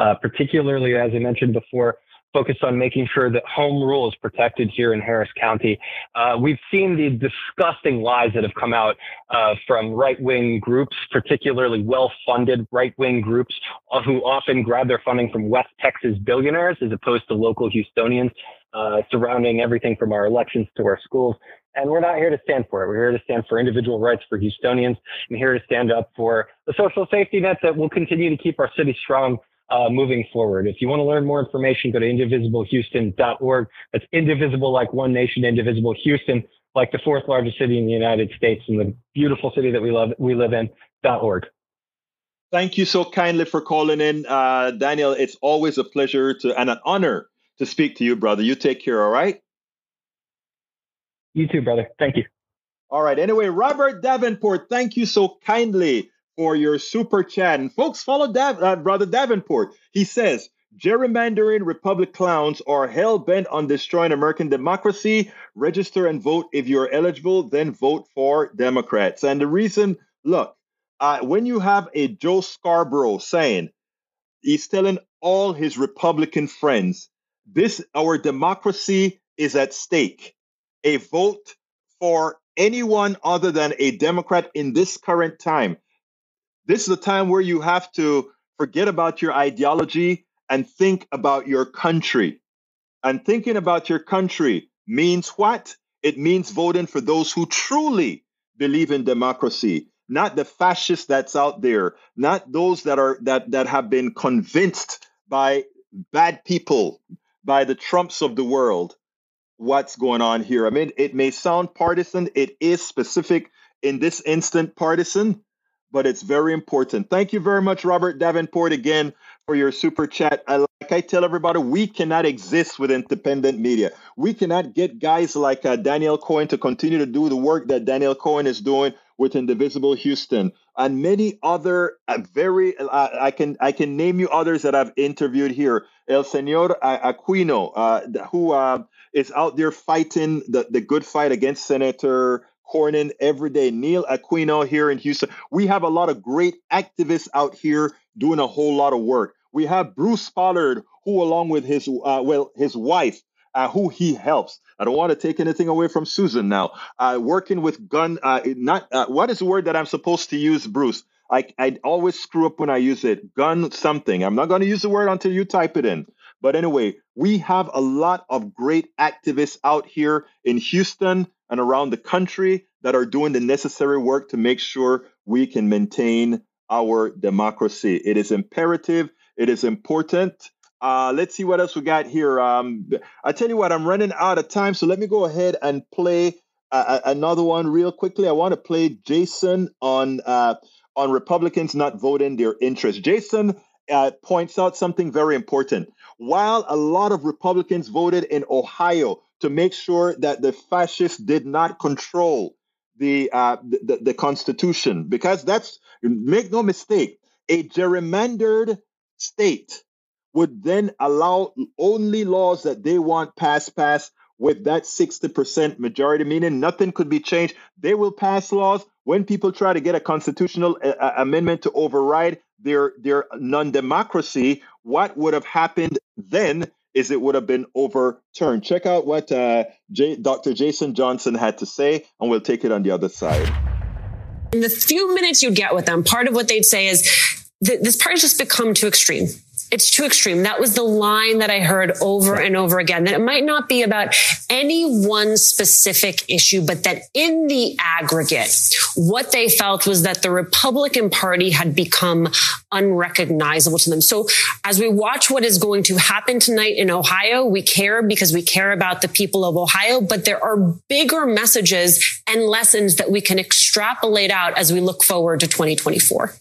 uh, particularly, as I mentioned before, focused on making sure that home rule is protected here in Harris County. Uh, we've seen the disgusting lies that have come out uh, from right wing groups, particularly well funded right wing groups uh, who often grab their funding from West Texas billionaires as opposed to local Houstonians. Uh, surrounding everything from our elections to our schools. And we're not here to stand for it. We're here to stand for individual rights for Houstonians and here to stand up for the social safety net that will continue to keep our city strong uh, moving forward. If you want to learn more information, go to indivisiblehouston.org. That's indivisible like one nation, indivisible Houston, like the fourth largest city in the United States and the beautiful city that we love, we live in, .org. Thank you so kindly for calling in, uh, Daniel. It's always a pleasure to and an honor to speak to you, brother. You take care, all right? You too, brother. Thank you. All right. Anyway, Robert Davenport, thank you so kindly for your super chat. And folks, follow Dav- uh, Brother Davenport. He says, gerrymandering Republic clowns are hell bent on destroying American democracy. Register and vote if you're eligible, then vote for Democrats. And the reason, look, uh, when you have a Joe Scarborough saying, he's telling all his Republican friends, this, our democracy is at stake a vote for anyone other than a Democrat in this current time. This is a time where you have to forget about your ideology and think about your country. And thinking about your country means what? It means voting for those who truly believe in democracy, not the fascists that's out there, not those that are that that have been convinced by bad people, by the Trumps of the world, what's going on here. I mean, it may sound partisan, it is specific in this instant partisan, but it's very important. Thank you very much, Robert Davenport, again for your super chat. I, like I tell everybody, we cannot exist with independent media. We cannot get guys like uh, Daniel Cohen to continue to do the work that Daniel Cohen is doing with Indivisible Houston and many other uh, very. Uh, I can I can name you others that I've interviewed here. El Señor Aquino, uh, who uh, is out there fighting the, the good fight against Senator Cornyn every day. Neil Aquino here in Houston. We have a lot of great activists out here doing a whole lot of work. We have Bruce Pollard, who, along with his uh, well, his wife, uh, who he helps. I don't want to take anything away from Susan now. Uh, working with gun, uh, not uh, what is the word that I'm supposed to use, Bruce? I I always screw up when I use it. Gun something. I'm not going to use the word until you type it in. But anyway, we have a lot of great activists out here in Houston and around the country that are doing the necessary work to make sure we can maintain our democracy. It is imperative, it is important. Uh, let's see what else we got here. Um, I tell you what, I'm running out of time, so let me go ahead and play uh, another one real quickly. I want to play Jason on uh, on Republicans not voting their interest. Jason uh, points out something very important while a lot of Republicans voted in Ohio to make sure that the fascists did not control the, uh, the, the Constitution, because that's make no mistake, a gerrymandered state would then allow only laws that they want passed passed with that 60% majority, meaning nothing could be changed. They will pass laws. When people try to get a constitutional uh, uh amendment to override their their non-democracy, what would have happened then is it would have been overturned. Check out what uh, J- Dr. Jason Johnson had to say, and we'll take it on the other side. In the few minutes you get with them, part of what they'd say is this part has just become too extreme it's too extreme. That was the line that I heard over and over again, that it might not be about any one specific issue, but that in the aggregate, what they felt was that the Republican Party had become unrecognizable to them. So as we watch what is going to happen tonight in Ohio, we care because we care about the people of Ohio, but there are bigger messages and lessons that we can extrapolate out as we look forward to 2024.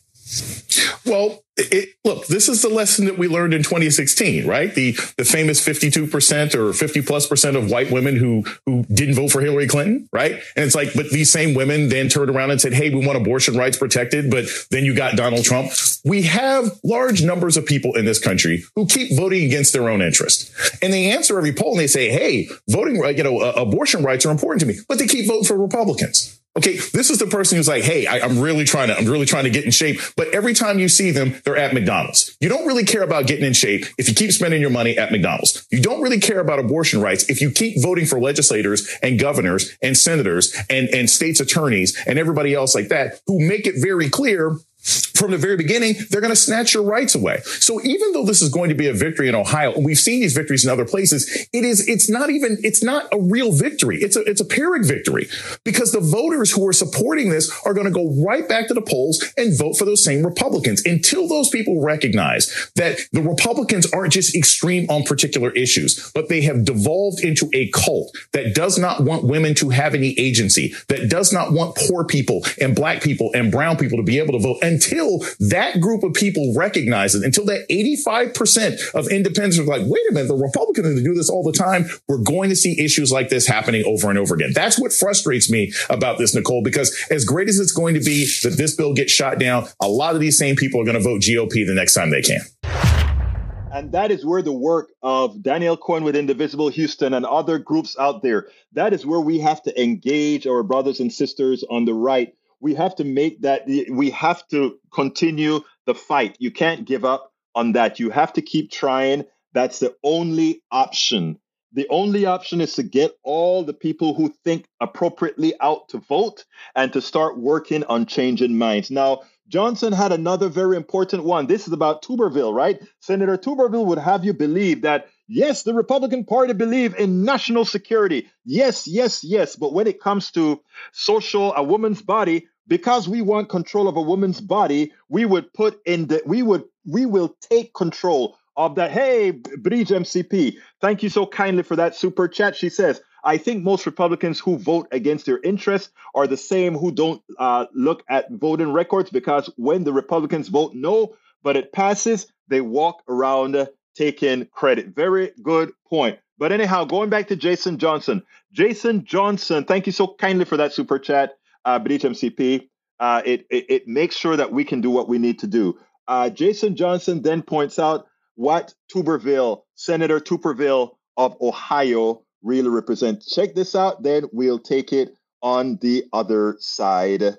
Well, it, look, this is the lesson that we learned in 2016, right? The the famous 52% or 50 plus percent of white women who who didn't vote for Hillary Clinton, right? And it's like, but these same women then turned around and said, "Hey, we want abortion rights protected," but then you got Donald Trump. We have large numbers of people in this country who keep voting against their own interest, and they answer every poll and they say, "Hey, voting, you know, uh, abortion rights are important to me," but they keep voting for Republicans. Okay, this is the person who's like, "Hey, I, am really trying to, I'm really trying to get in shape." But every time you see them, they're at McDonald's. You don't really care about getting in shape if you keep spending your money at McDonald's. You don't really care about abortion rights if you keep voting for legislators and governors and senators and and states attorneys and everybody else like that who make it very clear from the very beginning, they're going to snatch your rights away. So even though this is going to be a victory in Ohio, and we've seen these victories in other places, it is, it's not even, it's not a real victory. It's a, it's a Pyrrhic victory because the voters who are supporting this are going to go right back to the polls and vote for those same Republicans until those people recognize that the Republicans aren't just extreme on particular issues, but they have devolved into a cult that does not want women to have any agency, that does not want poor people and black people and brown people to be able to vote. And until that group of people recognize it, until that 85% of independents are like, wait a minute, the Republicans do this all the time. We're going to see issues like this happening over and over again. That's what frustrates me about this, Nicole, because as great as it's going to be that this bill gets shot down, a lot of these same people are going to vote GOP the next time they can. And that is where the work of Daniel Cohen with Indivisible Houston and other groups out there, that is where we have to engage our brothers and sisters on the right we have to make that we have to continue the fight. You can't give up on that. You have to keep trying. That's the only option. The only option is to get all the people who think appropriately out to vote and to start working on changing minds. Now johnson had another very important one. This is about tuberville right? Senator tuberville would have you believe that Yes, the Republican Party believe in national security. Yes, yes, yes. But when it comes to social, a woman's body, because we want control of a woman's body, we would put in the we would we will take control of that. Hey, Bridge MCP, thank you so kindly for that super chat. She says, I think most Republicans who vote against their interests are the same who don't uh, look at voting records because when the Republicans vote no, but it passes, they walk around taking credit. Very good point. But anyhow, going back to Jason Johnson. Jason Johnson, thank you so kindly for that super chat uh, MCP, uh, it, it, it makes sure that we can do what we need to do. Uh, Jason Johnson then points out what Tuberville, Senator Tuberville of Ohio, really represents. Check this out, then we'll take it on the other side.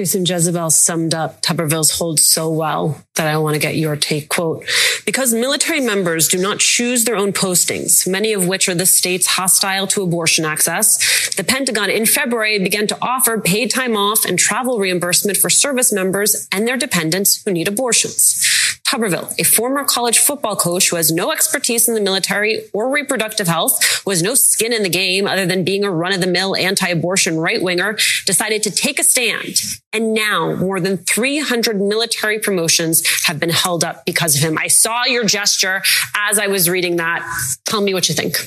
Jason Jezebel summed up Tuberville's hold so well that I want to get your take. Quote, because military members do not choose their own postings, many of which are the states hostile to abortion access, the Pentagon in February began to offer paid time off and travel reimbursement for service members and their dependents who need abortions. Tuberville, a former college football coach who has no expertise in the military or reproductive health, who has no skin in the game other than being a run of the mill anti-abortion right winger, decided to take a stand. And now more than 300 military promotions have been held up because of him. I saw your gesture as I was reading that. Tell me what you think.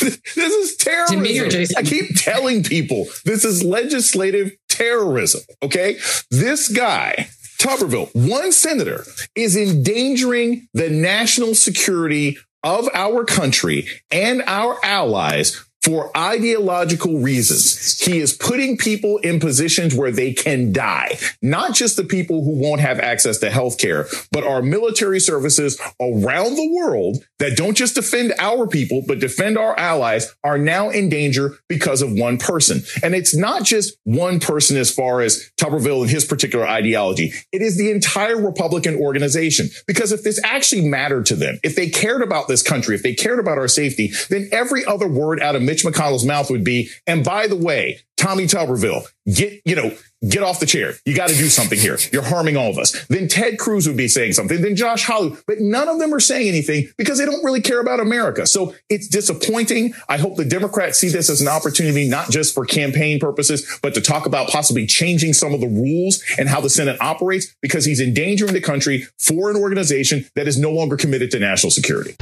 this is terrorism. I keep telling people this is legislative terrorism. Okay. This guy Tuberville, one senator, is endangering the national security of our country and our allies for ideological reasons. He is putting people in positions where they can die. Not just the people who won't have access to health care, but our military services around the world that don't just defend our people, but defend our allies are now in danger because of one person. And it's not just one person as far as Tuberville and his particular ideology. It is the entire Republican organization. Because if this actually mattered to them, if they cared about this country, if they cared about our safety, then every other word out of Mitch McConnell's mouth would be, and by the way, Tommy Tuberville, get, you know, get off the chair. You got to do something here. You're harming all of us. Then Ted Cruz would be saying something. Then Josh Hawley, but none of them are saying anything because they don't really care about America. So it's disappointing. I hope the Democrats see this as an opportunity, not just for campaign purposes, but to talk about possibly changing some of the rules and how the Senate operates because he's endangering the country for an organization that is no longer committed to national security.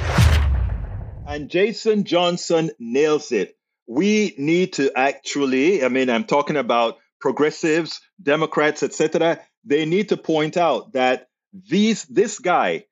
And Jason Johnson nails it. We need to actually, I mean, I'm talking about progressives, Democrats, etc. They need to point out that these this guy,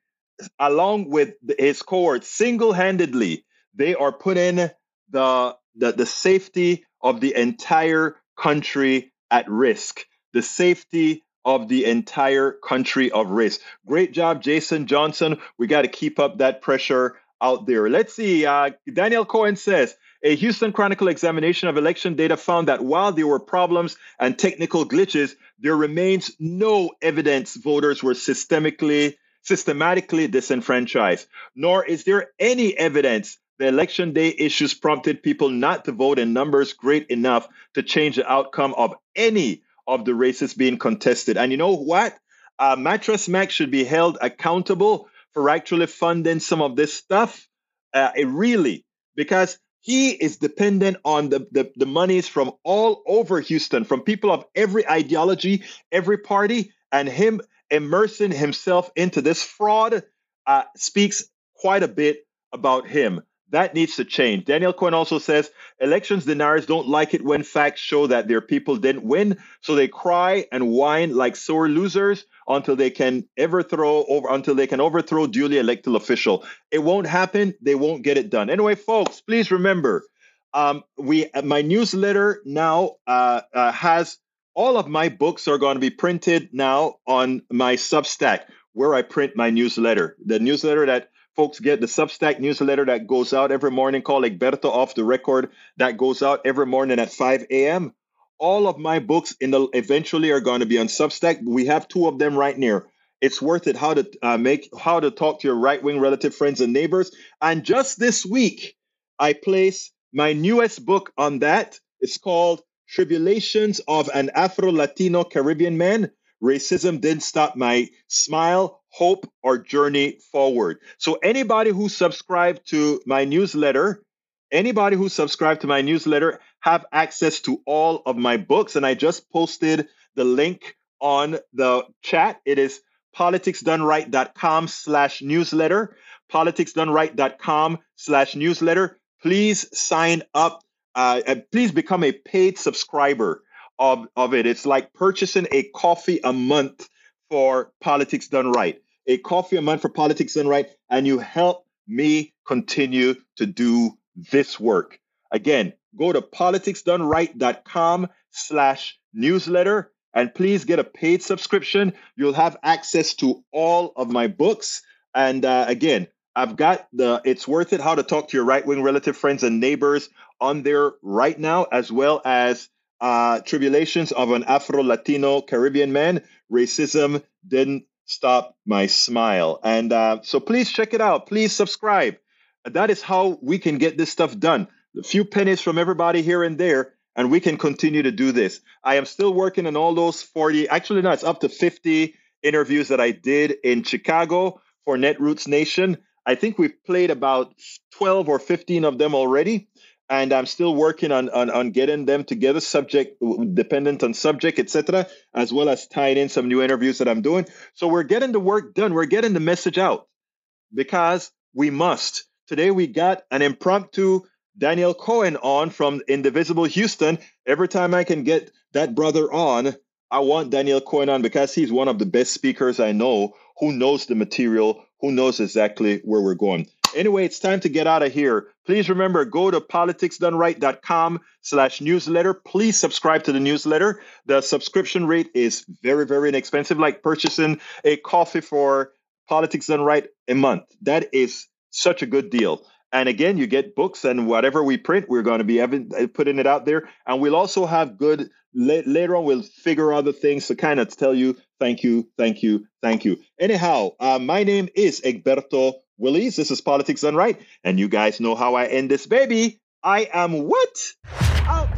along with his cohort, single-handedly, they are putting the, the, the safety of the entire country at risk. The safety of the entire country of risk. Great job, Jason Johnson. We got to keep up that pressure out there. Let's see. Uh, Daniel Cohen says, A Houston Chronicle examination of election data found that while there were problems and technical glitches, there remains no evidence voters were systemically systematically disenfranchised, nor is there any evidence the election day issues prompted people not to vote in numbers great enough to change the outcome of any of the races being contested. And you know what? Uh, Mattress Mack should be held accountable for actually funding some of this stuff. Uh, it really, because he is dependent on the, the, the monies from all over Houston, from people of every ideology, every party, and him immersing himself into this fraud uh, speaks quite a bit about him. That needs to change. Daniel Cohen also says elections deniers don't like it when facts show that their people didn't win, so they cry and whine like sore losers until they can overthrow over until they can overthrow duly elected official. It won't happen. They won't get it done. Anyway, folks, please remember, um, we my newsletter now uh, uh, has all of my books are going to be printed now on my Substack, where I print my newsletter. The newsletter that folks get the Substack newsletter that goes out every morning called Egberto Off the Record that goes out every morning at 5 a.m. All of my books in the eventually are going to be on Substack. We have two of them right near. It's worth it how to uh, make how to talk to your right wing relative friends and neighbors. And just this week, I place my newest book on that. It's called Tribulations of an Afro Latino Caribbean Man. Racism didn't stop my smile hope, or journey forward. So, anybody who subscribed to my newsletter, anybody who subscribed to my newsletter have access to all of my books. And I just posted the link on the chat. It is politicsdoneright.com slash newsletter, politicsdoneright.com slash newsletter. Please sign up. Uh, and please become a paid subscriber of, of it. It's like purchasing a coffee a month for Politics Done Right, a coffee a month for Politics Done Right, and you help me continue to do this work. Again, go to politicsdoneright.com slash newsletter and please get a paid subscription. You'll have access to all of my books. And uh, again, I've got the It's Worth It How to Talk to Your Right Wing Relative Friends and Neighbors on there right now, as well as uh, Tribulations of an Afro Latino Caribbean Man, Racism Didn't Stop My Smile. And uh, so please check it out. Please subscribe. That is how we can get this stuff done. A few pennies from everybody here and there, and we can continue to do this. I am still working on all those 40, actually, no, it's up to 50 interviews that I did in Chicago for Netroots Nation. I think we've played about 12 or 15 of them already and I'm still working on, on, on getting them together, subject dependent on subject, etc., as well as tying in some new interviews that I'm doing. So we're getting the work done. We're getting the message out because we must. Today we got an impromptu Daniel Cohen on from Indivisible Houston. Every time I can get that brother on, I want Daniel Cohen on because he's one of the best speakers I know who knows the material, who knows exactly where we're going. Anyway, it's time to get out of here. Please remember, go to politicsdoneright.com slash newsletter. Please subscribe to the newsletter. The subscription rate is very, very inexpensive, like purchasing a coffee for Politics Done Right a month. That is such a good deal. And again, you get books and whatever we print, we're going to be uh, putting it out there. And we'll also have good, later on, we'll figure other things to kind of tell you, thank you, thank you, thank you. Anyhow, uh, my name is Egberto Willies. This is Politics Done Right. And you guys know how I end this baby. I am what? Out.